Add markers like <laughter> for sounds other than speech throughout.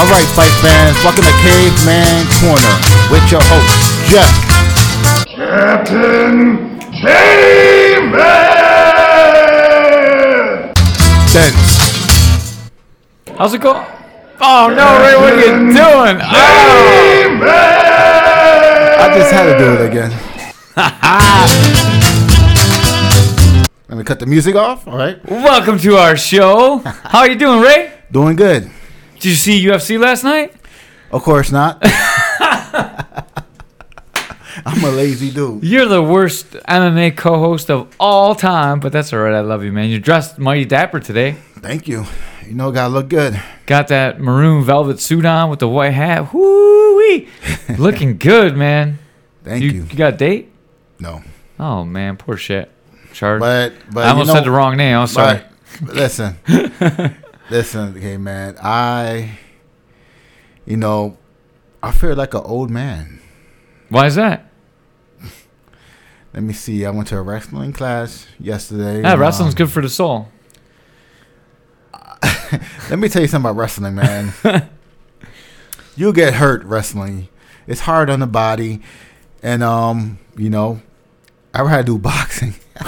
All right, fight fans, welcome to Caveman Corner with your host, Jeff. Captain Caveman! Dense. How's it going? Oh no, Ray, what are you doing? Oh. Caveman! I just had to do it again. <laughs> Let me cut the music off. All right. Welcome to our show. <laughs> How are you doing, Ray? Doing good. Did you see UFC last night? Of course not. <laughs> I'm a lazy dude. You're the worst MMA co-host of all time, but that's all right. I love you, man. You're dressed mighty dapper today. Thank you. You know, gotta look good. Got that maroon velvet suit on with the white hat. Woo wee, <laughs> looking good, man. Thank You, you. you got a date? No, Oh man, poor shit. Chard. but but I almost you know, said the wrong name. I'm sorry. But <laughs> listen, listen, okay, man. I, you know, I feel like an old man. Why is that? Let me see. I went to a wrestling class yesterday. Yeah, wrestling's um, good for the soul. <laughs> Let me tell you something about wrestling, man. <laughs> you get hurt wrestling. It's hard on the body, and um, you know, I had to do boxing. <laughs>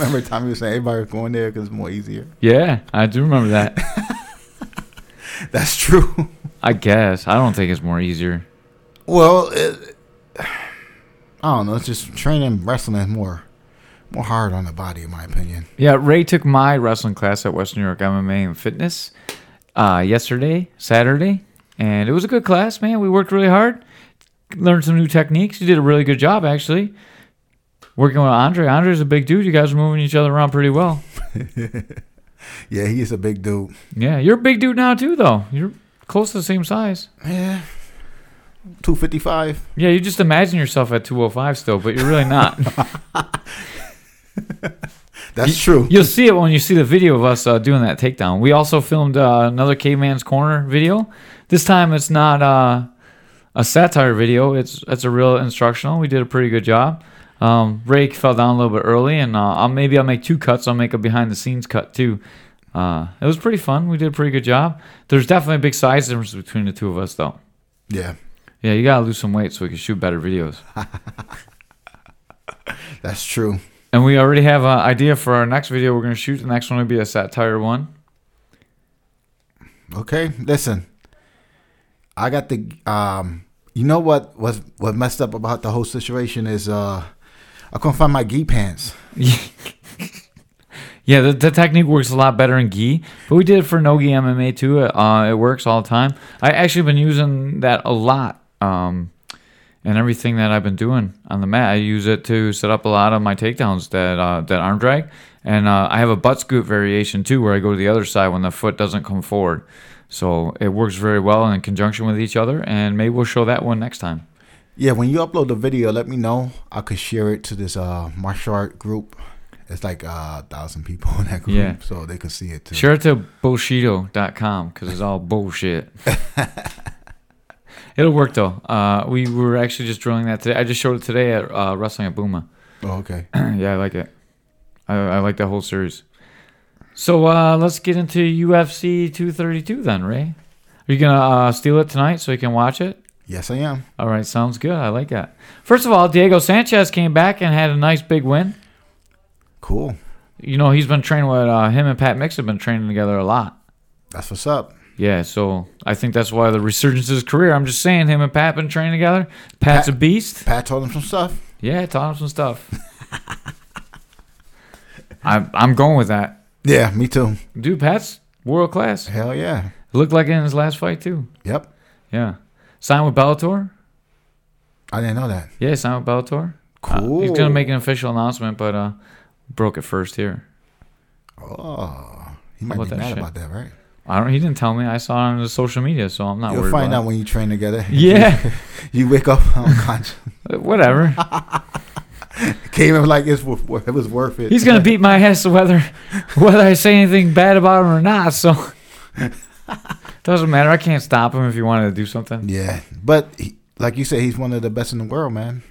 Remember the time you were saying everybody was going there because it's more easier. Yeah, I do remember that. <laughs> That's true. I guess. I don't think it's more easier. Well, it, I don't know. It's just training wrestling is more, more hard on the body, in my opinion. Yeah, Ray took my wrestling class at Western New York MMA and Fitness uh, yesterday, Saturday, and it was a good class, man. We worked really hard, learned some new techniques. You did a really good job, actually. Working with Andre. Andre's a big dude. You guys are moving each other around pretty well. <laughs> Yeah, he is a big dude. Yeah, you're a big dude now, too, though. You're close to the same size. Yeah, two fifty five. Yeah, you just imagine yourself at 205 still, but you're really not. <laughs> That's true. You'll see it when you see the video of us uh, doing that takedown. We also filmed uh, another Caveman's Corner video. This time it's not uh, a satire video. It's it's a real instructional. We did a pretty good job. Um, Ray fell down a little bit early, and uh, I'll, maybe I'll make two cuts. I'll make a behind the scenes cut too. Uh, it was pretty fun. We did a pretty good job. There's definitely a big size difference between the two of us, though. Yeah, Yeah, you gotta lose some weight so we can shoot better videos. <laughs> that's true. And we already have an idea for our next video. We're gonna shoot. The next one will be a satire one. Okay, listen. I got the um. You know what was what messed up about the whole situation is uh, I couldn't find my gi pants. <laughs> Yeah, the, the technique works a lot better in gi, but we did it for no gi MMA too. Uh, it works all the time. I actually been using that a lot, um, and everything that I've been doing on the mat. I use it to set up a lot of my takedowns that uh, that arm drag, and uh, I have a butt scoot variation too, where I go to the other side when the foot doesn't come forward. So it works very well in conjunction with each other, and maybe we'll show that one next time. Yeah, when you upload the video, let me know. I could share it to this uh martial art group. It's like uh, a thousand people in that group, Yeah. so they can see it too. Share it to bullshito.com because it's all <laughs> bullshit. It'll work though. Uh, we were actually just drilling that today. I just showed it today at uh, Wrestling at Booma. Oh, okay. <clears throat> yeah, I like it. I, I like that whole series. So uh, let's get into UFC 232 then, Ray. Are you gonna uh, steal it tonight so you can watch it? Yes, I am. All right, sounds good. I like that. First of all, Diego Sanchez came back and had a nice big win. Cool. You know, he's been training with uh, him and Pat Mix have been training together a lot. That's what's up. Yeah, so I think that's why the resurgence of his career. I'm just saying, him and Pat been training together. Pat's Pat- a beast. Pat told him some stuff. Yeah, taught him some stuff. <laughs> I'm I'm going with that, Yeah, me too. dude. Pat's world class. Hell yeah. Looked like it in his last fight too. Yep. Yeah, signed with Bellator. I didn't know that. Yeah, signed with Bellator. Uh, Cool. he's gonna make an official announcement, but uh, broke it first here. Oh, he might be mad shit? about that, right? I don't. He didn't tell me. I saw it on the social media, so I'm not You'll find out when you train together. <laughs> <laughs> Yeah, you wake up <laughs> unconscious. whatever. Came in like it's, it was worth it. He's gonna beat my ass whether whether I say anything bad about him or not. So doesn't matter. I can't stop him if he wanted to do something. Yeah, but he, like you said, he's one of the best in the world, man.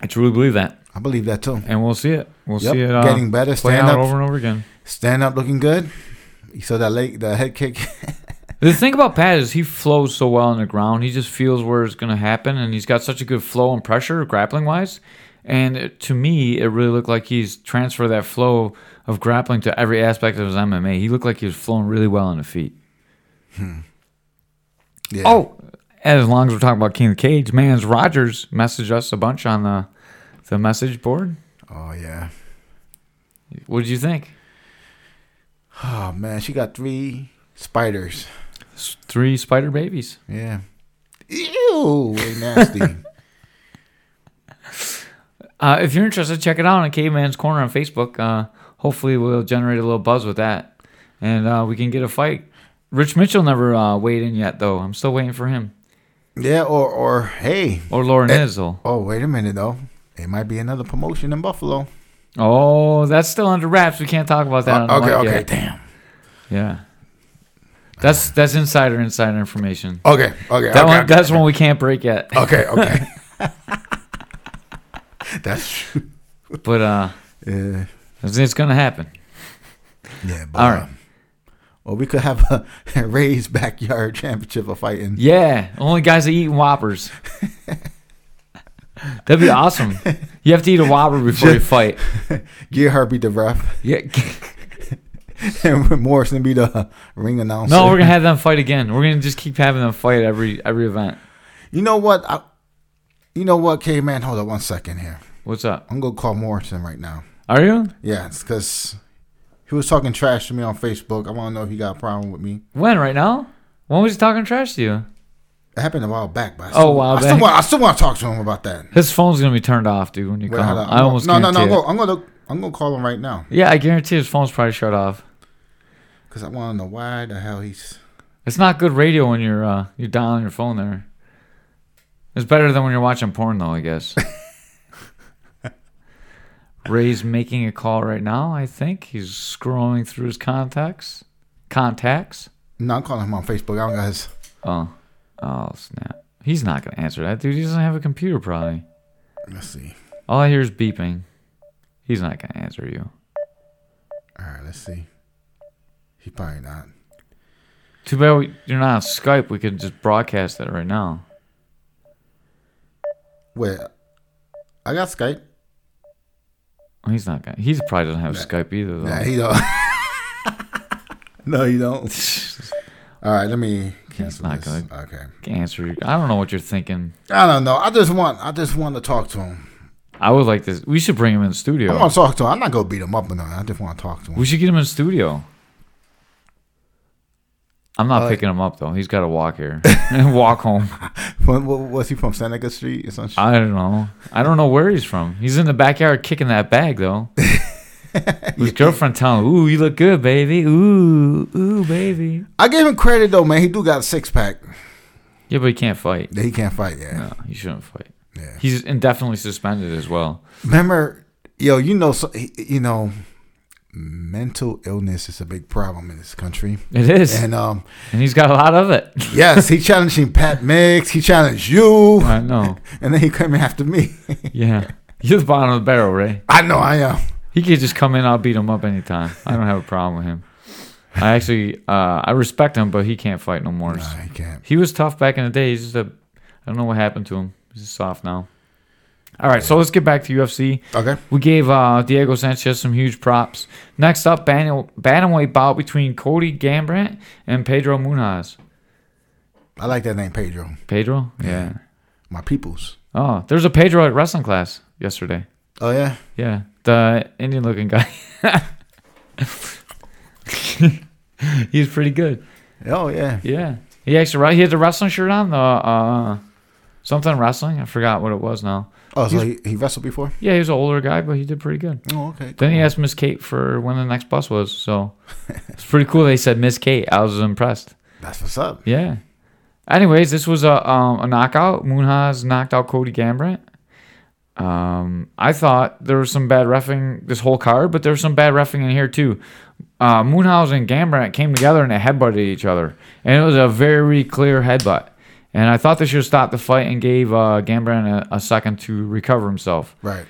I truly believe that, I believe that too. and we'll see it. We'll Yep, see it uh, getting better, stand up, over and over again. stand up, looking good. You saw that leg, the head kick. <laughs> The thing about Pat is he flows so well on the ground. He just feels where it's going to happen, and he's got such a good flow and pressure grappling wise. And it- to me, it really looked like he's transferred that flow of grappling to every aspect of his MMA. He looked like he was flowing really well on the feet. Yeah. Oh, as long as we're talking about King of the Cage, Mans Rogers messaged us a bunch on the the message board. Oh yeah. What did you think? Oh man, she got three spiders. Three spider babies. Yeah. Ew, way nasty. <laughs> Uh, if you're interested, check it out on Caveman's Corner on Facebook. Uh, hopefully, we'll generate a little buzz with that, and uh, we can get a fight. Rich Mitchell never uh, weighed in yet, though. I'm still waiting for him. yeah, or or hey. Or Lauren Eh. Isle. Oh, wait a minute though. It might be another promotion in Buffalo. Oh, that's still under wraps. We can't talk about that. on Uh, okay, okay, yet. damn. Yeah. That's that's insider insider information. Okay, okay. That okay, one okay. that's one we can't break yet. Okay, <laughs> okay. <laughs> That's true. But uh, Yeah, it's, it's gonna happen. yeah. But, All right. Well, we could have a, a <laughs> Ray's backyard championship of fighting. Yeah, only guys that eat Whoppers. <laughs> That'd be awesome. You have to eat a Whopper before you fight. <laughs> Get her be the ref, Yeah. and Morrison be the ring announcer. No, we're gonna have them fight again. We're gonna just keep having them fight every every event. You know what? I, you know what, K man? Hold on one second here. What's up? I'm gonna call Morrison right now. Are you? Yeah, it's because he was talking trash to me on Facebook. I want to know if he got a problem with me. When? Right now? When was he talking trash to you? It happened a while back, but I Oh, still, a while I still want, I still want to talk to him about that. His phone's gonna be turned off, dude. When you Wait, call him. I almost no, no, no. I'm gonna, I'm gonna, I'm gonna call him right now Yeah, I guarantee his phone's probably shut off. because I want to know why the hell he's. It's not good radio when you're uh, you're dialing your phone there. It's better than when you're watching porn, though. I guess. <laughs> Ray's making a call right now. I think he's scrolling through his contacts. Contacts. No, I'm calling him on Facebook. I don't got his. Oh, oh snap! He's not gonna answer that, dude. He doesn't have a computer, probably. Let's see. All I hear is beeping. He's not gonna answer you. All right, let's see. He probably not. Too bad we, you're not on Skype. We could just broadcast that right now. Wait, I got Skype. Oh, He's not gonna. He probably doesn't have Skype either, though. Nah, he don't. <laughs> no, you don't. All right, let me cancel not this. gonna- Okay. answer. you. I don't know what you're thinking. I don't know. I just want. I just want to talk to him. I would like this. We should bring him in the studio. I want to talk to him. I'm not gonna beat him up or nothing. I just want to talk to him. We should get him in the studio. I'm not Uh, picking him up though. He's got to walk here and <laughs> <laughs> walk home. <laughs> Was he from Seneca Street or some shit? I don't know. I don't know where he's from. He's in the backyard kicking that bag though. His girlfriend telling him, "Ooh, you look good, baby. Ooh, ooh, baby." I gave him credit though, man. He do got a six pack. Yeah, but he can't fight. He can't fight. Yeah. No, he shouldn't fight. Yeah. He's indefinitely suspended as well. Remember, yo, you know, so, you know, mental illness is a big problem in this country, It is, and, um, and he's got a lot of it. <laughs> yes, he challenging Pat Mix. He challenged you, I know. <laughs> and then he came after me. <laughs> Yeah, you're the bottom of the barrel, Ray. I know, I am. He could just come in. I'll beat him up anytime. I don't have a problem with him. I actually, uh, I respect him, but he can't fight no more. Nah, he can't. He was tough back in the day. He's just a, I don't know what happened to him. He's just soft now. All right, so let's get back to UFC. Okay. We gave uh, Diego Sanchez some huge props. Next up, ban- bantamweight bout between Cody Garbrandt and Pedro Munhoz. I like that name, Pedro. Pedro? Yeah. My peoples. Oh, there's a Pedro at wrestling class yesterday. Oh yeah. Yeah, the Indian looking guy. <laughs> He's pretty good. Oh yeah. Yeah. He actually he had the wrestling shirt on, the uh something wrestling. I forgot what it was now. Oh, so he, he wrestled before? Yeah, he was an older guy, but he did pretty good. Oh, okay. Then he asked Miss Kate for when the next bus was, so <laughs> it's pretty cool. They said Miss Kate. I was impressed. That's what's up. Yeah. Anyways, this was a um, a knockout. Munhoz knocked out Cody Garbrandt. Um, I thought there was some bad refing this whole card, but there was some bad refing in here too. Uh, Munhoz and Garbrandt came together and they headbutted each other, and it was a very clear headbutt. And I thought they should have stopped the fight and gave uh, Garbrandt a, a second to recover himself, Right.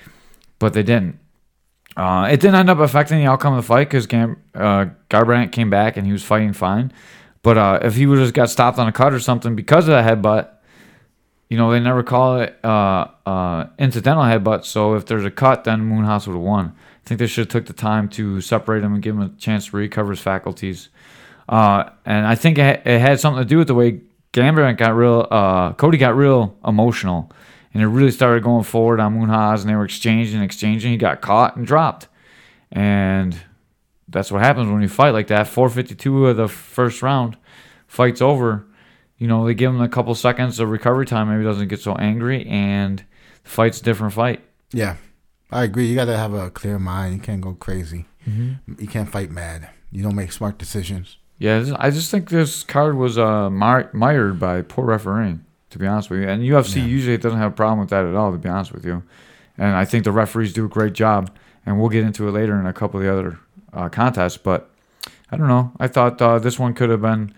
but they didn't. Uh, it didn't end up affecting the outcome of the fight because Gam- uh, Garbrandt came back and he was fighting fine. But uh, if he would have got stopped on a cut or something because of that headbutt, you know, they never call it uh, uh, incidental headbutt. So if there's a cut, then Munhoz would have won. I think they should have took the time to separate him and give him a chance to recover his faculties. Uh, and I think it, it had something to do with the way Gambit got real. Uh, Cody got real emotional, and it really started going forward on Munhoz, and they were exchanging, and exchanging. He got caught and dropped, and that's what happens when you fight like that. 452 of the first round, fight's over. You know, they give him a couple seconds of recovery time. Maybe he doesn't get so angry, and the fight's a different fight. Yeah, I agree. You got to have a clear mind. You can't go crazy. You can't fight mad. You don't make smart decisions. Yeah, I just think this card was uh, mired by poor refereeing, to be honest with you. And UFC Yeah. usually doesn't have a problem with that at all, to be honest with you. And I think the referees do a great job. And we'll get into it later in a couple of the other uh, contests. But I don't know. I thought uh, this one could have been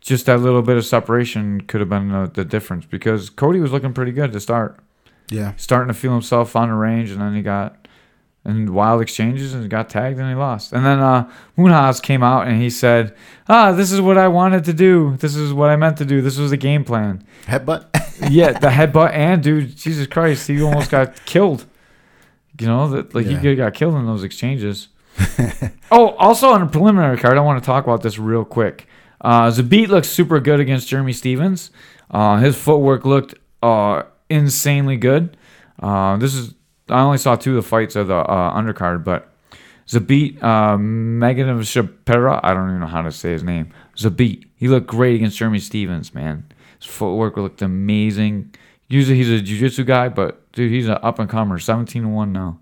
just that little bit of separation could have been uh, the difference because Cody was looking pretty good to start, Yeah, starting to feel himself on the range, and then he got in wild exchanges and got tagged and he lost. And then uh, Munhoz came out and he said, "Ah, this is what I wanted to do. This is what I meant to do. This was the game plan." headbutt. <laughs> yeah, the headbutt and dude, Jesus Christ, he almost got <laughs> killed. You know that like Yeah. he got killed in those exchanges. <laughs> oh, also on a preliminary card, I want to talk about this real quick. Uh, Zabit looks super good against Jeremy Stephens. Uh, his footwork looked uh, insanely good. Uh, this is I only saw two of the fights of the uh, undercard, but Zabit uh, Megan Shapira, I don't even know how to say his name. Zabit, he looked great against Jeremy Stephens, man. His footwork looked amazing. Usually he's a jiu-jitsu guy, but dude, he's an up and comer. 17 to 1 now.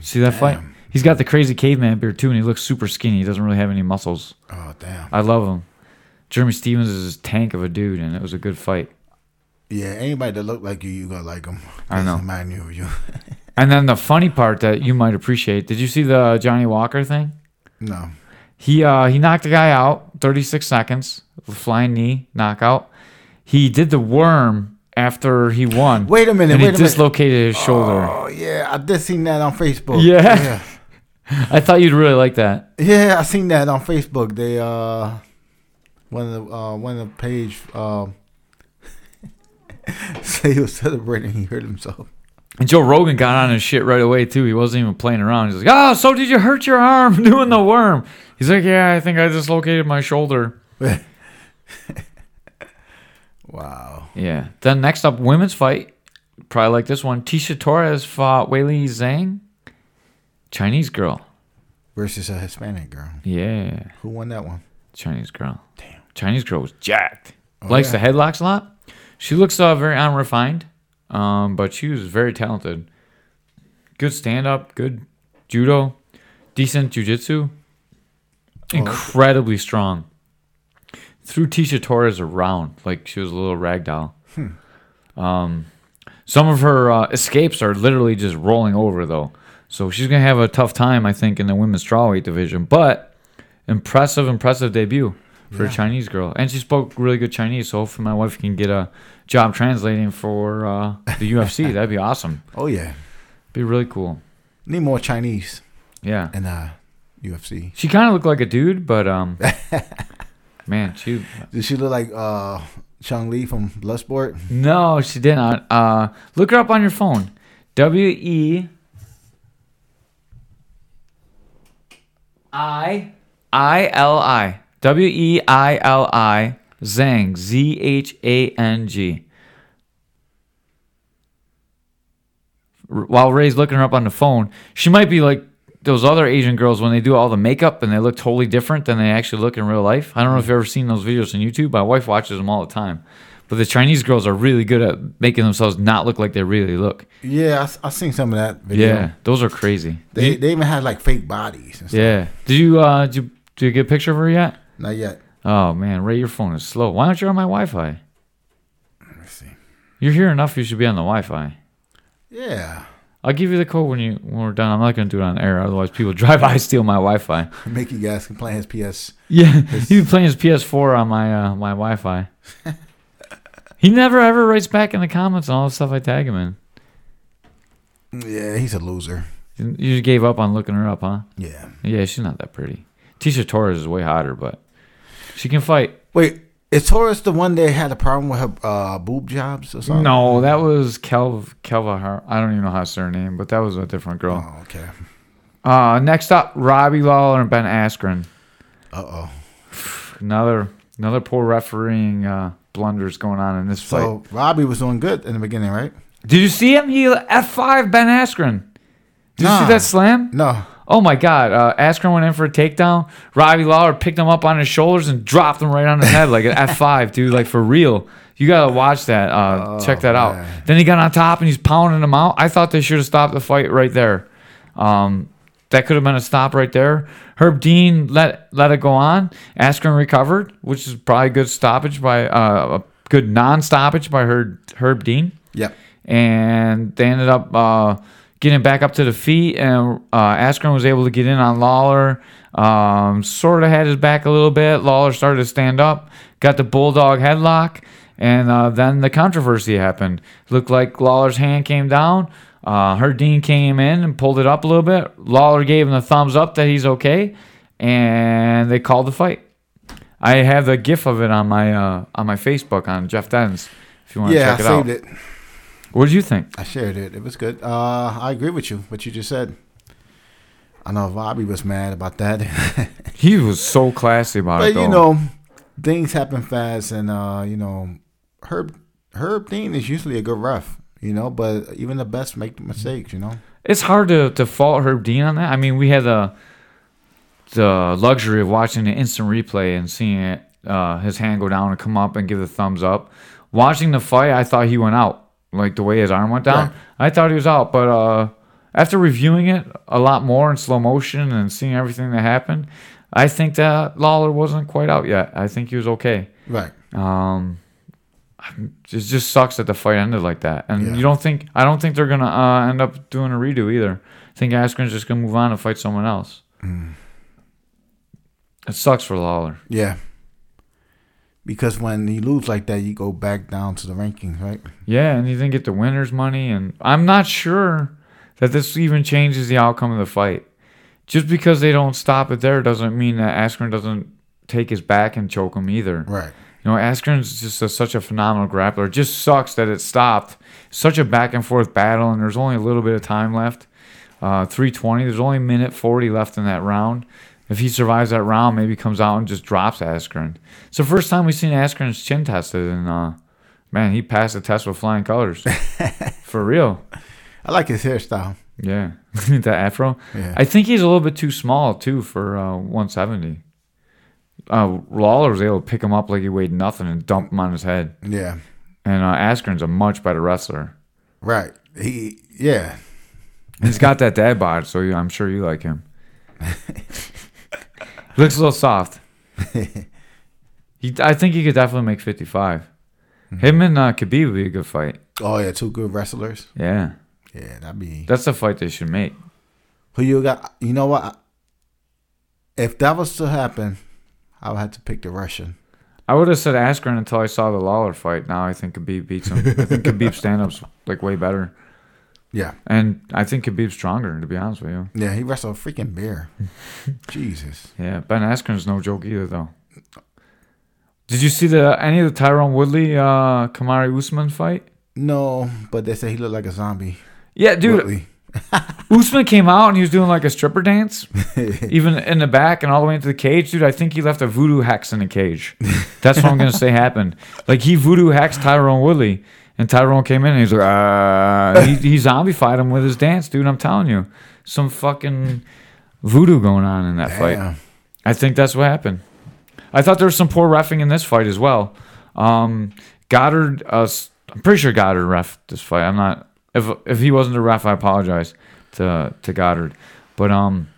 See that fight? He's got the crazy caveman beard too, and he looks super skinny. He doesn't really have any muscles. Oh damn. I love him. Jeremy Stephens is a tank of a dude, and it was a good fight. Yeah, anybody that look like you, you gonna like them. I know. Remind you of you. <laughs> And then the funny part that you might appreciate. Did you see the Johnny Walker thing? no. He uh he knocked the guy out 36 seconds, flying knee knockout. He did the worm after he won. Wait a minute. and wait he a minute. dislocated his shoulder. Oh yeah, I did seen that on Facebook. Yeah. yeah, <laughs> I thought you'd really like that. Yeah, I seen that on Facebook. They uh, one of the uh, one of the page um, <laughs> say he was celebrating. He hurt himself. And Joe Rogan got on his shit right away too. He wasn't even playing around. He's like, "Oh, so did you hurt your arm <laughs> doing the worm?" He's like, "Yeah, I think I dislocated my shoulder." <laughs> wow. Yeah. Then next up, women's fight. Probably like this one. Tecia Torres fought Weili Zhang, Chinese girl. Versus a Hispanic girl. Yeah, Who won that one? Chinese girl. Damn. Chinese girl was jacked. Oh, Likes yeah. the headlocks a lot. She looks uh, very unrefined, um, but she was very talented. Good stand up, good judo, decent jujitsu, incredibly strong. Threw Tecia Torres around like she was a little rag doll. Um, some of her uh, escapes are literally just rolling over though, so she's gonna have a tough time, I think, in the women's strawweight division. But impressive, impressive debut for a Chinese girl, and she spoke really good Chinese. So hopefully, my wife can get a job translating for uh, the <laughs> UFC. That'd be awesome. Oh yeah. Be really cool. Need more Chinese Yeah, in uh, UFC. she kind of looked like a dude, but um, <laughs> man, she did she look like uh, Chong Li from Bloodsport? no, she did not. Uh, look her up on your phone. W E I I L I W E I L I Zhang Z H A N G. While Ray's looking her up on the phone, she might be like those other Asian girls when they do all the makeup and they look totally different than they actually look in real life. I don't know if you've ever seen those videos on YouTube. My wife watches them all the time. But the Chinese girls are really good at making themselves not look like they really look. Yeah, I, I seen some of that video. Yeah, those are crazy. They they even had like fake bodies. And stuff. Yeah. Did you uh did you, did you get a picture of her yet? Not yet. Oh man, Ray, your phone is slow. Why aren't you on my Wi-Fi? Let me see. You're here enough. You should be on the Wi-Fi. Yeah. I'll give you the code when you when we're done. I'm not gonna do it on air, otherwise people <laughs> drive by and steal my Wi-Fi. <laughs> Make you guys can play his PS. Yeah, he was playing his <laughs> PS4 on my uh, my Wi-Fi. he never ever writes back in the comments on all the stuff I tag him in. Yeah, he's a loser. You just gave up on looking her up, huh? Yeah. Yeah, she's not that pretty. Tecia Torres is way hotter, but She can fight. Wait, is Torres the one that had a problem with her uh, boob jobs or something? No, that was Kel Kelva. I don't even know how to say her name, but that was a different girl. Oh, okay. Uh, next up, Robbie Lawler and Ben Askren. Uh oh. <sighs> Another another poor refereeing uh, blunders going on in this fight. So Robbie was doing good in the beginning, right? Did you see him? He F five Ben Askren. Did you see that slam? No. Oh my God! Uh, Askren went in for a takedown. Robbie Lawler picked him up on his shoulders and dropped him right on his head like an F <laughs> five, dude. Like for real. You gotta watch that. Uh, check that out. man. Then he got on top and he's pounding him out. I thought they should have stopped the fight right there. Um, that could have been a stop right there. Herb Dean let let it go on. Askren recovered, which is probably a good stoppage by uh, a good non-stoppage by Herb Herb Dean Yep. and they ended up uh, getting back up to the feet. And uh, Askren was able to get in on Lawler. Um, sort of had his back a little bit. Lawler started to stand up, got the bulldog headlock, and uh, then the controversy happened. Looked like Lawler's hand came down. Uh, Herb Dean came in and pulled it up a little bit. Lawler gave him the thumbs up that he's okay, and they called the fight. I have the GIF of it on my uh, on my Facebook on Jeff Dens. If you want to Yeah, I check it out. Yeah, saved it. What did you think? I shared it. It was good. Uh, I agree with you. What you just said. I know Bobby was mad about that, <laughs> He was so classy about it, but you know, things happen fast, and uh, you know, Herb Herb Dean is usually a good ref. You know, but even the best make mistakes. You know. it's hard to, to fault Herb Dean on that. I mean, we had the the luxury of watching the instant replay and seeing it, uh, his hand go down and come up and give the thumbs up. Watching the fight, I thought he went out, like the way his arm went down. Right. I thought he was out, but uh, after reviewing it a lot more in slow motion and seeing everything that happened, I think that Lawler wasn't quite out yet. I think he was okay. Right. Um, it just sucks that the fight ended like that, and Yeah. you don't think I don't think they're gonna uh, end up doing a redo either. I think Askren's just gonna move on and fight someone else. Mm. It sucks for Lawler. Yeah. Because when you lose like that, you go back down to the rankings, right? Yeah, and you didn't get the winner's money, and I'm not sure that this even changes the outcome of the fight. Just because they don't stop it there doesn't mean that Askren doesn't take his back and choke him either. Right. You know, Askren's just a, such a phenomenal grappler. It just sucks that it stopped. Such a back and forth battle, and there's only a little bit of time left. Uh, 320. There's only a minute 40 left in that round. If he survives that round, maybe comes out and just drops Askren. It's the first time we've seen Askren's chin tested, and uh, man, he passed the test with flying colors. <laughs> For real. I like his hairstyle. Yeah. <laughs> that afro. Yeah. I think he's a little bit too small, too, for uh, 170. Uh, Lawler was able to pick him up like he weighed nothing and dump him on his head. Yeah. And uh, Askren's a much better wrestler. Right. He. Yeah. He's got that dad bod, so I'm sure you like him. <laughs> Looks a little soft. <laughs> He, I think he could definitely make 55. Him and uh, Khabib would be a good fight. Oh yeah, two good wrestlers. Yeah, Yeah, that'd be. that's the fight they should make. Who you got? You know what? If that was to happen, I would have to pick the Russian. I would have said Askren until I saw the Lawler fight. Now I think Khabib beats him. I think Khabib's <laughs> stand-up's like way better, Yeah. and I think Khabib's stronger. To be honest with you, Yeah, he wrestled a freaking bear. <laughs> Jesus. yeah. Ben Askren's no joke either, though. Did you see the any of the Tyrone Woodley uh, Kamaru Usman fight? No, but they say he looked like a zombie. Yeah, dude. <laughs> Usman came out and he was doing like a stripper dance, <laughs> even in the back and all the way into the cage, dude. I think he left a voodoo hex in the cage. That's what I'm gonna say happened. Like he voodoo hexed Tyrone Woodley, and Tyrone came in and he's like, ah, he, <laughs> he zombified him with his dance, dude. I'm telling you, some fucking voodoo going on in that fight. I think that's what happened. I thought there was some poor refing in this fight as well. Um, Goddard, uh, I'm pretty sure Goddard ref this fight. I'm not. If if he wasn't a ref, I apologize to to Goddard. But um,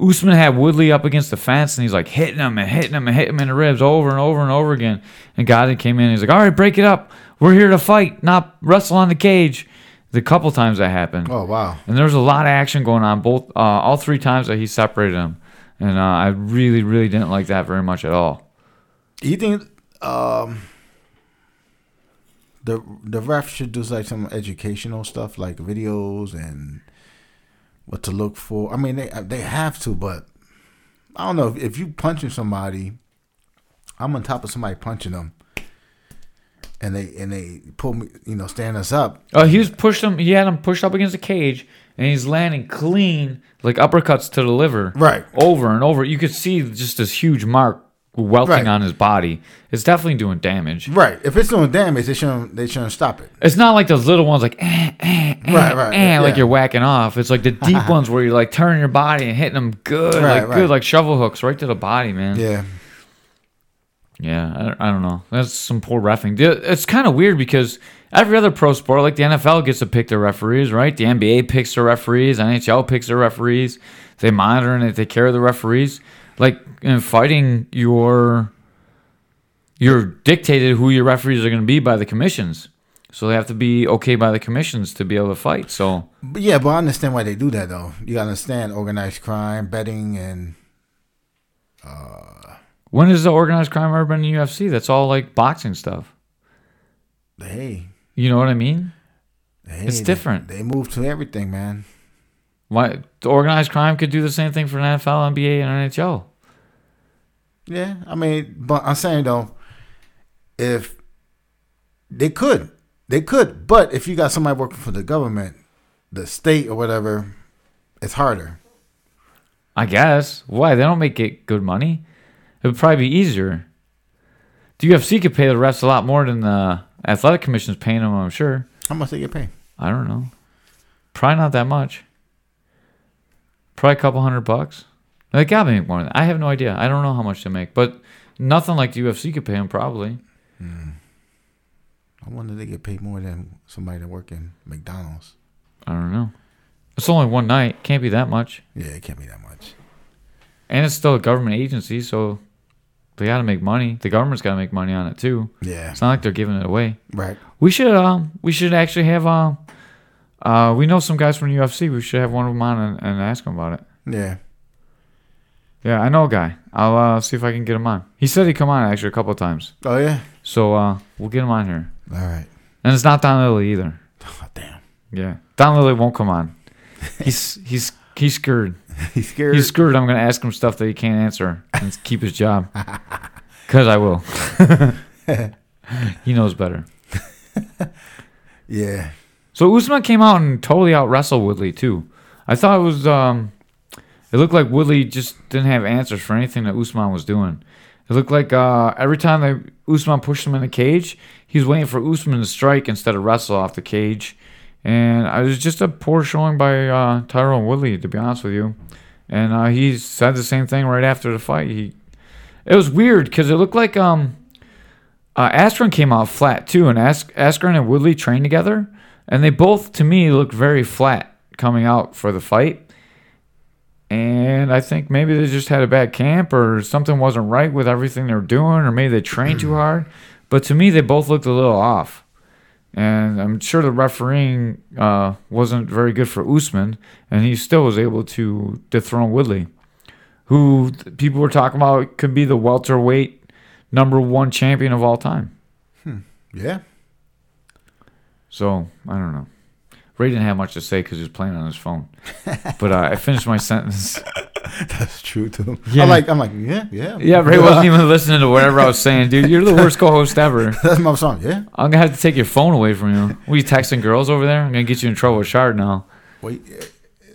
Usman had Woodley up against the fence, and he's like hitting him and hitting him and hitting him in the ribs over and over and over again. And Goddard came in, and he's like, "All right, break it up. We're here to fight, not wrestle on the cage." The couple times that happened. Oh wow. And there was a lot of action going on both, uh, all three times that he separated him, and uh, I really, really didn't like that very much at all. You think um the the ref should do like some educational stuff like videos and what to look for? I mean they they have to, but I don't know if, if you punching somebody I'm on top of somebody punching them, and they and they pull me, you know, stand us up. Oh, he was pushed him. He had him pushed up against the cage, and he's landing clean, like uppercuts to the liver, Right. over and over. You could see just this huge mark welting Right. on his body. It's definitely doing damage. Right. If it's doing damage, they shouldn't they shouldn't stop it. It's not like those little ones, like eh, eh, eh, Right, right, eh, like you're whacking off. It's like the deep <laughs> ones where you're like turning your body and hitting them good, Right, like right. good, like shovel hooks right to the body, man. Yeah. Yeah, I, don't- I don't know. That's some poor refing. It's kind of weird because every other pro sport, like the NFL, gets to pick their referees, right? The NBA picks their referees, NHL picks their referees. They monitor and they take care of the referees. Like in fighting, you're you're dictated who your referees are going to be by the commissions. So they have to be okay by the commissions to be able to fight. So But yeah, but I understand why they do that though. You gotta understand organized crime, betting, and uh, when has the organized crime ever been in the UFC? That's all like boxing stuff. hey, You know what I mean? hey, It's they- different. They, move to everything, man. Why the organized crime could do the same thing for an NFL, NBA, and NHL. Yeah, I mean, but I'm saying though, if they could, they could, but if you got somebody working for the government, the state or whatever, it's harder. I guess. Why? They don't make it good money. It would probably be easier. The UFC could pay the refs a lot more than the athletic commission's paying them, I'm sure. How much they get paid? I don't know. Probably not that much. Probably a couple hundred bucks. They gotta make more than that. I have no idea. I don't know how much they make, but nothing like the UFC could pay them, probably. Hmm. I wonder if they get paid more than somebody that work in McDonald's. I don't know. It's only one night. Can't be that much. Yeah, it can't be that much. And it's still a government agency, so they gotta make money. The government's gotta make money on it too. Yeah, It's not like they're giving it away. right. We should um we should actually have um uh we know some guys from UFC. We should have one of them on and, and ask them about it. Yeah, Yeah, I know a guy. I'll uh, see if I can get him on. He said he'd come on actually a couple of times. oh yeah. So uh we'll get him on here. All right. And it's not Don Lilly either. Oh, damn, Yeah. Don Lilly won't come on. He's he's he's scared. <laughs> he's scared. He's scared I'm gonna ask him stuff that he can't answer and keep his job. <laughs> Cause I will. <laughs> he knows better. yeah, So Usman came out and totally out wrestled Woodley too. I thought it was um it looked like Woodley just didn't have answers for anything that Usman was doing. It looked like uh, every time they Usman pushed him in the cage, he was waiting for Usman to strike instead of wrestle off the cage. And it was just a poor showing by uh, Tyrone Woodley, to be honest with you. And uh, he said the same thing right after the fight. He, it was weird because it looked like um, uh, Askren came out flat too, and As- Askren and Woodley trained together, and they both, to me, looked very flat coming out for the fight. And I think maybe they just had a bad camp, or something wasn't right with everything they were doing, or maybe they trained too <clears throat> hard. But to me, they both looked a little off. And I'm sure the refereeing uh, wasn't very good for Usman, and he still was able to dethrone Woodley, who people were talking about could be the welterweight number one champion of all time. yeah. So I don't know. Ray didn't have much to say because he was playing on his phone. but uh, I finished my <laughs> sentence. <laughs> That's true too. Yeah. I'm like, I'm like, yeah, yeah. Yeah, Ray wasn't even listening to whatever I was saying, dude. You're the worst co-host ever. <laughs> That's my song. Yeah. I'm gonna have to take your phone away from you. What are you texting girls over there? I'm gonna get you in trouble with Shard now. Wait, eh,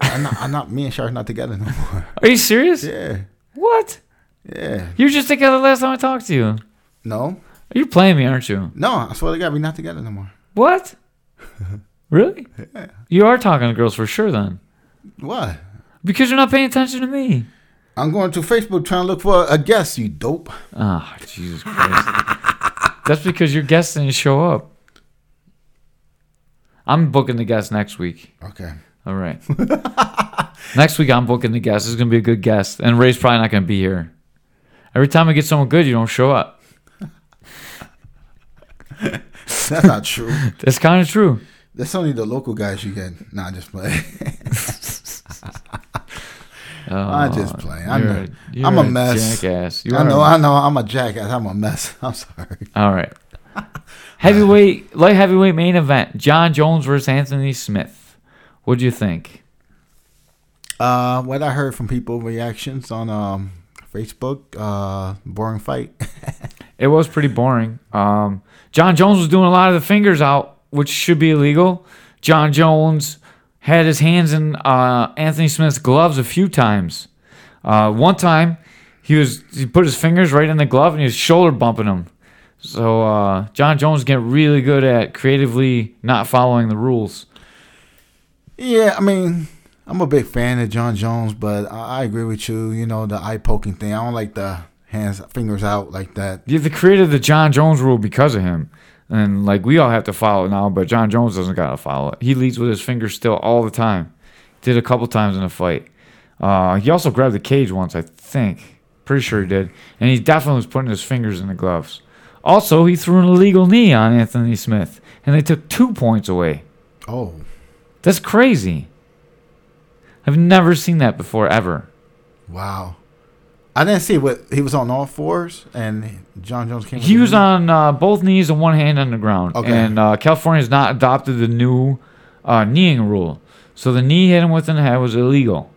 I'm not. I'm not. Me and Shark not together no more. <laughs> Are you serious? Yeah. What? Yeah. You were just together last time I talked to you. No. You're playing me, aren't you? No. I swear to God, we're not together no more. What? really? Yeah. You are talking to girls for sure then. What? Because you're not paying attention to me. I'm going to Facebook trying to look for a guest. You dope. Oh, Jesus Christ. That's because your guests didn't show up. I'm booking the guest next week. Okay. All right. <laughs> next week, I'm booking the guest. This is going to be a good guest. And Ray's probably not going to be here. Every time I get someone good, you don't show up. That's not true. <laughs> That's kind of true. That's only the local guys you get. Nah, just play. <laughs> I just play. I Oh, You're know. a- you're I'm a mess. Jackass. You I know. a- I know. I'm a jackass. I'm a mess. <laughs> I'm sorry. All right. <laughs> Heavyweight, light heavyweight main event: Jon Jones versus Anthony Smith. What do you think? Uh, what I heard from people reactions on um Facebook, uh, boring fight. <laughs> It was pretty boring. Um, Jon Jones was doing a lot of the fingers out, which should be illegal. Jon Jones had his hands in uh, Anthony Smith's gloves a few times. Uh, one time, he was he put his fingers right in the glove and he was shoulder bumping him. So uh, Jon Jones get really good at creatively not following the rules. Yeah, I mean, I'm a big fan of Jon Jones, but I, I agree with you. You know, the eye poking thing. I don't like the hands, fingers out like that. Yeah, they created the Jon Jones rule because of him. And like we all have to follow it now, but Jon Jones doesn't gotta follow it. He leads with his fingers still all the time. Did a couple times in a fight. Uh, he also grabbed the cage once, I think. Pretty sure he did. And he definitely was putting his fingers in the gloves. Also, he threw an illegal knee on Anthony Smith, and they took two points away. Oh, That's crazy. I've never seen that before ever. wow. I didn't see what he was on all fours, and Jon Jones came. He was knee? on uh, both knees and one hand on the ground. Okay. And uh, California has not adopted the new uh, kneeing rule. So the knee hit him within the head was illegal.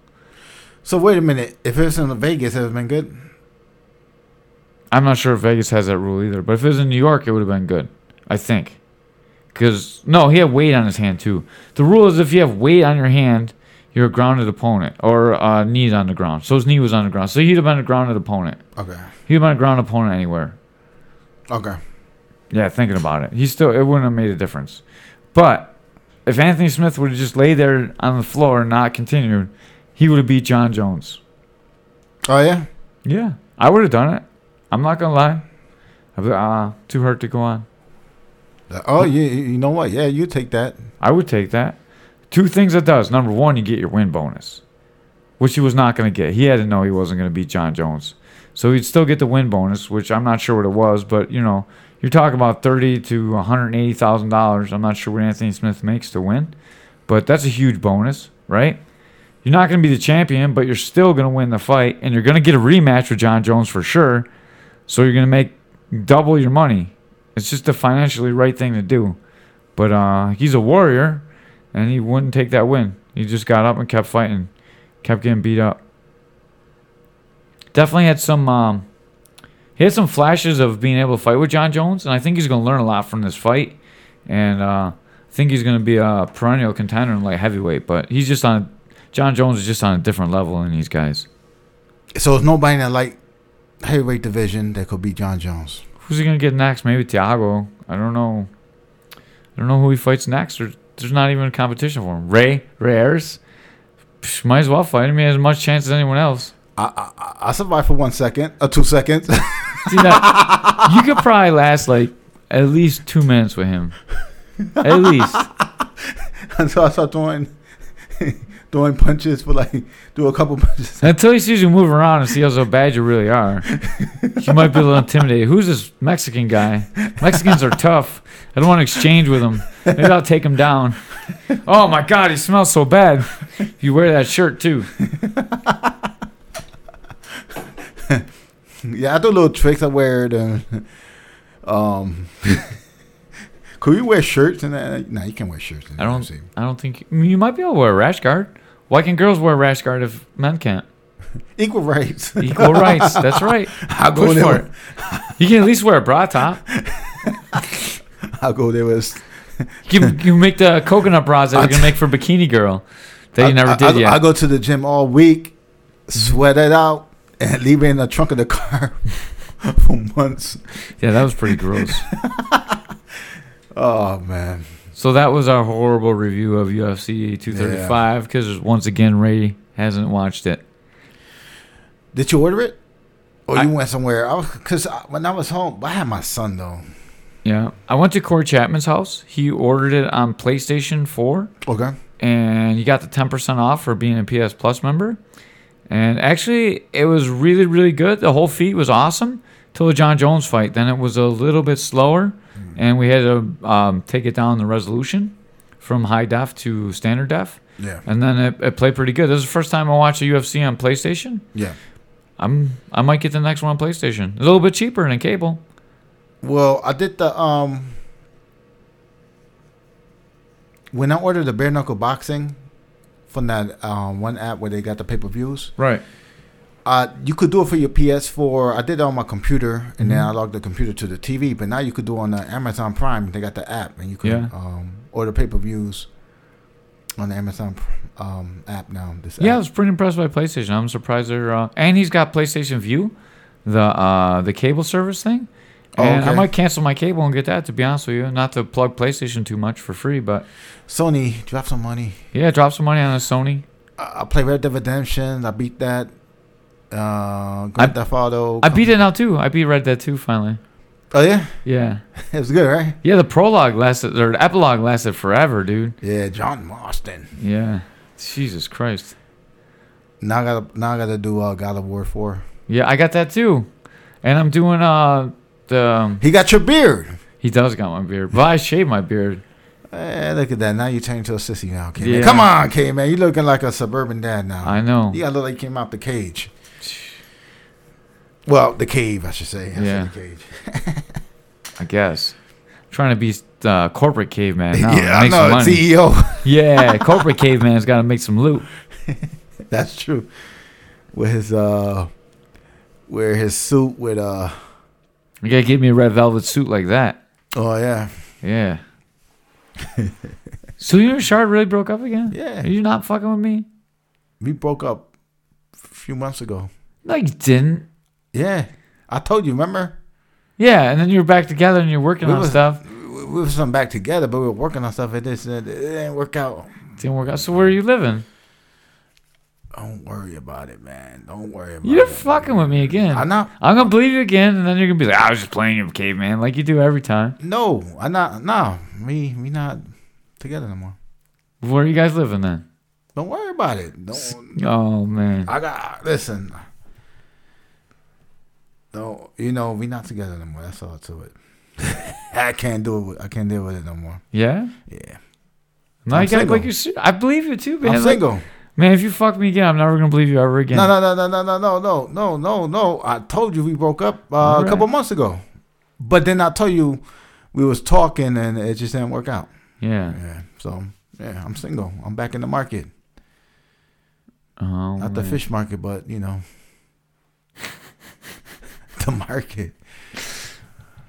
So wait a minute. If it was in Vegas, it would have been good. I'm not sure if Vegas has that rule either, but if it was in New York, it would have been good. I think. Because, no, he had weight on his hand too. The rule is if you have weight on your hand, you're a grounded opponent or uh, knees on the ground. So his knee was on the ground. So he'd have been a grounded opponent. Okay. He'd have been a grounded opponent anywhere. Okay. Yeah, thinking about it, he still it wouldn't have made a difference. But if Anthony Smith would have just laid there on the floor and not continued, he would have beat Jon Jones. Oh yeah. Yeah, I would have done it. I'm not gonna lie. I'd be, uh, too hurt to go on. Oh, you you know what? Yeah, you take that. I would take that. Two things it does. Number one, you get your win bonus, which he was not going to get. He had to know he wasn't going to beat Jon Jones. So he'd still get the win bonus, which I'm not sure what it was, but you know, you're talking about thirty to one hundred eighty thousand dollars. I'm not sure what Anthony Smith makes to win, but that's a huge bonus, right? You're not going to be the champion, but you're still going to win the fight, and you're going to get a rematch with Jon Jones for sure. So you're going to make double your money. It's just the financially right thing to do. But uh, he's a warrior, and he wouldn't take that win. He just got up and kept fighting, kept getting beat up. Definitely had some. Um, he had some flashes of being able to fight with Jon Jones, and I think he's going to learn a lot from this fight. And uh, I think he's going to be a perennial contender in light heavyweight. But he's just on. Jon Jones is just on a different level than these guys. So there's nobody in that light heavyweight division that could beat Jon Jones. Who's he gonna get next? Maybe Thiago. I don't know. I don't know who he fights next. There's, there's not even a competition for him. Ray Rares. Psh, Might as well fight him. He has as much chance as anyone else. I I, I survived for one second or two seconds. <laughs> See that? you could probably last like at least two minutes with him. At least. <laughs> until I start throwing throwing punches for like do a couple <laughs> punches. Until he sees you move around and sees how bad you really are. You might be a little intimidated. Who's this Mexican guy? Mexicans are tough. I don't want to exchange with him. Maybe I'll take him down. Oh my God, he smells so bad. You wear that shirt too. <laughs> Yeah, I do little tricks. I wear the um. <laughs> Could we wear shirts and that? No, you can't wear shirts. In I don't. UFC. I don't think you might be able to wear a rash guard. Why can girls wear a rash guard if men can't? <laughs> Equal rights. Equal rights. That's right. <laughs> I'll go for it. You can at least wear a bra top. <laughs> I'll go there with. You can, you make the coconut bras that you're gonna make for bikini girl that you never I, did I, yet. I go to the gym all week, mm-hmm. sweat it out, and leave it in the trunk of the car for months. yeah, that was pretty gross. Oh man. So that was our horrible review of UFC 235 because once again Ray hasn't watched it. Did you order it? Or I- you went somewhere? I was because when I was home, I had my son though. Yeah, I went to Corey Chapman's house. He ordered it on PlayStation 4, Okay. and you got the 10% off for being a PS Plus member. And actually, it was really, really good. The whole feat was awesome till the Jon Jones fight. Then it was a little bit slower, and we had to um, take it down the resolution from high def to standard def. Yeah. And then it, it played pretty good. This is the first time I watched a UFC on PlayStation. Yeah. I'm I might get the next one on PlayStation. It's a little bit cheaper than a cable. Well, I did the um when I ordered the bare knuckle boxing from that um, one app where they got the pay per views. Right. Uh, you could do it for your PS4. I did it on my computer, and then I logged the computer to the TV. But now you could do it on the Amazon Prime. They got the app, and you can Yeah. um, order pay per views on the Amazon um, app now. This Yeah, I was pretty impressed by PlayStation. I'm surprised they're uh, and he's got PlayStation Vue, the uh, the cable service thing. Oh, And I might cancel my cable and get that. To be honest with you, not to plug PlayStation too much for free, but Sony drop some money. yeah, drop some money on a Sony. I I play Red Dead Redemption. I beat that. Uh, Grand Theft Auto. I beat it now too. I beat Red Dead 2 finally. Oh yeah, Yeah, <laughs> it was good, right? yeah. The prologue lasted, or the epilogue lasted forever, dude. Yeah, John Marston. Yeah, Jesus Christ. Now I gotta now I gotta do uh, God of War four. Yeah, I got that too, and I'm doing uh the. um, He got your beard. He does got my beard, but I shaved my beard. Eh, look at that. Now you turn into a sissy now, K Yeah. man. Come on, K man. You're looking like a suburban dad now. I know. You gotta look like you came out the cage. Well, the cave, I should say. I Yeah. the cage. I guess. trying to be uh, corporate caveman now. <laughs> yeah, I know. CEO. <laughs> Yeah, corporate caveman's got to make some loot. <laughs> That's true. With his uh, wear his suit with uh, You gotta give me a red velvet suit like that. oh yeah, Yeah. so you and Shard really broke up again? Yeah. Are you not fucking with me? we broke up a few months ago. No, you didn't. Yeah, I told you. Remember, Yeah, and then you're back together and you're working We on was- stuff. we, we were some back together, but we were working on stuff. It just it didn't work out. It Didn't work out. So where are you living? Don't worry about it, man. Don't worry about it. You're it. fucking with me again. I'm not. I'm gonna believe you again, and then you're gonna be like, "I was just playing you caveman," like you do every time. No, I'm not. No, me, we not together no more. Where are you guys living then? Don't worry about it. Don't. Oh man. I got listen. No, you know we not together no more. That's all to it. <laughs> I can't do it. With, I can't deal with it no more. Yeah. Yeah, No, I'm you got like you. I believe you too, man. I'm Like, single. man, if you fuck me again, I'm never gonna believe you ever again. No, no, no, no, no, no, no, no, no, no, no. I told you we broke up uh, All a couple months ago, but then I told you we was talking and it just didn't work out. Yeah. Yeah, so yeah, I'm single. I'm back in the market, Oh. not the fish market, but you know, the market.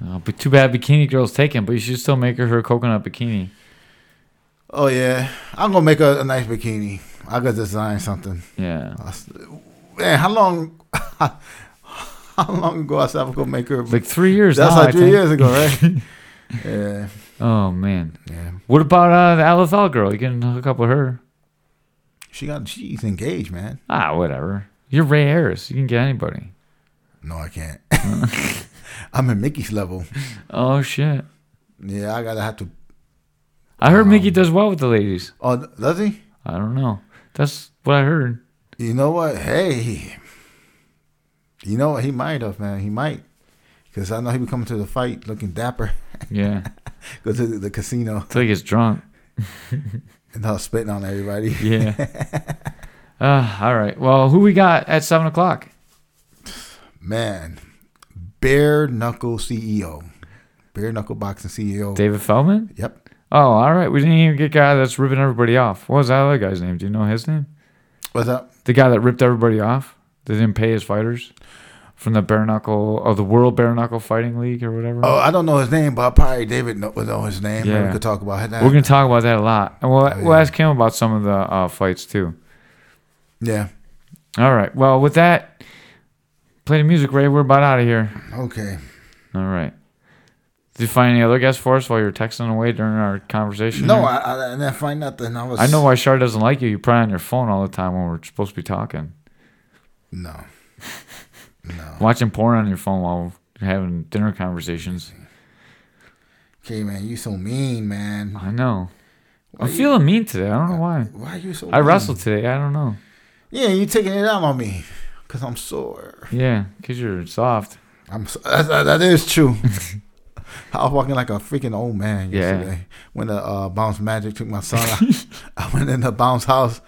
Oh, but too bad bikini girl's taken, but you should still make her her coconut bikini. Oh yeah, I'm gonna make a, a nice bikini. I gotta design something. Yeah. Man, how long? <laughs> How long ago I said I was gonna make her? Like three years. That's now, like three years ago, right? <laughs> yeah, Oh man. yeah. What about uh, the Alethal girl? You can hook up with her. She got she's engaged, man. Ah, whatever. You're Ray Harris. You can get anybody. No, I can't. <laughs> I'm at Mickey's level. Oh shit. Yeah, I gotta have to. I heard Um, Mickey does well with the ladies. Oh, does he? I don't know. That's what I heard. You know what? Hey, you know what? He might have, man. He might, because I know he be coming to the fight looking dapper. Yeah. <laughs> Go to the, the casino Until he gets drunk. <laughs> and I spitting on everybody. Yeah. uh, all right. Well, who we got at seven o'clock? Man, bare knuckle CEO, bare knuckle boxing CEO. David Feldman. Yep. Oh, all right. We didn't even get guy that's ripping everybody off. What was that other guy's name? Do you know his name? What's up? The guy that ripped everybody off. They didn't pay his fighters from the bare knuckle of the World Bare Knuckle Fighting League or whatever. Oh, I don't know his name, but I probably David would know his name. Yeah. Yeah. We could talk about that. We're gonna talk about that a lot, and we'll Oh, we'll ask him about some of the uh, fights too. yeah. All right. Well, with that, play the music, Ray. We're about out of here. Okay. All right. Did you find any other guests for us while you were texting away during our conversation? No? I, I, I didn't find nothing. I was. I know why Shar doesn't like you. You're probably on your phone all the time when we're supposed to be talking. No. <laughs> No. Watching porn on your phone while having dinner conversations. Okay, man, you so mean, man. I know. Why I'm you- feeling mean today. I don't know why. Why are you so? I mean? wrestled today. I don't know. Yeah, you taking it out on me because I'm sore. Yeah, because you're soft. I'm. So, that, that- that is true. <laughs> I was walking like a freaking old man yesterday. Yeah. when the uh, bounce magic took my son. I, <laughs> I went in the bounce house.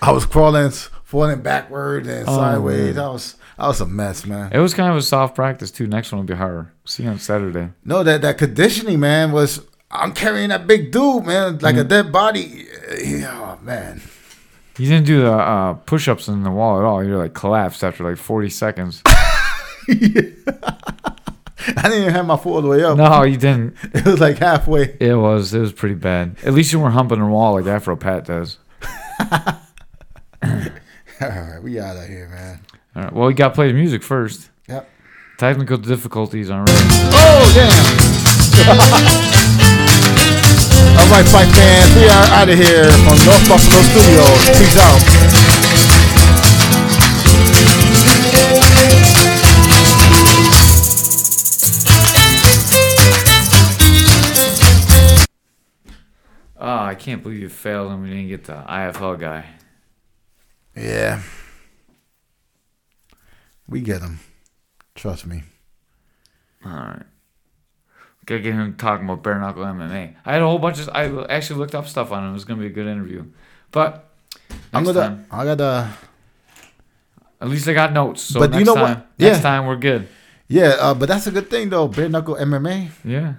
I was crawling, falling backward and Oh, sideways. man. I was. I was a mess, man. It was kind of a soft practice, too. Next one will be harder. See you on Saturday. No, that that conditioning, man, was. I'm carrying that big dude, man, like a Mm. dead body. Yeah, oh, man. You didn't do the uh, push-ups in the wall at all. You like collapsed after like 40 seconds. <laughs> I didn't even have my foot all the way up. No, you didn't. <laughs> It was like halfway. It was. It was pretty bad. At least you weren't humping the wall like Afro Pat does. <laughs> All right, we out of here, man. All right. Well, we got to play the music first. Yep. Technical difficulties on ready. Oh, damn. All right, fight fans, we are out of here from North Buffalo Studios. Peace out. Oh, I can't believe you failed and we didn't get the IFL guy. Yeah. We get him. Trust me. All right. Gotta get him talking about bare knuckle MMA. I had a whole bunch of. I actually looked up stuff on him. It was gonna be a good interview, but I'm gonna. time, I gotta. at least I got notes. So But next you know what? time, next time we're good. Yeah, uh, but that's a good thing though. Bare knuckle MMA. Yeah.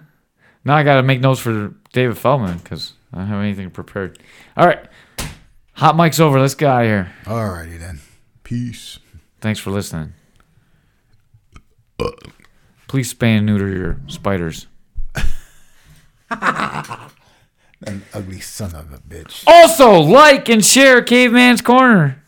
Now I gotta make notes for David Feldman because I don't have anything prepared. All right, hot mic's over. Let's get out of here. All righty then. Peace. Thanks for listening. Please spay and neuter your spiders. <laughs> An ugly son of a bitch. Also, like and share Caveman's Corner.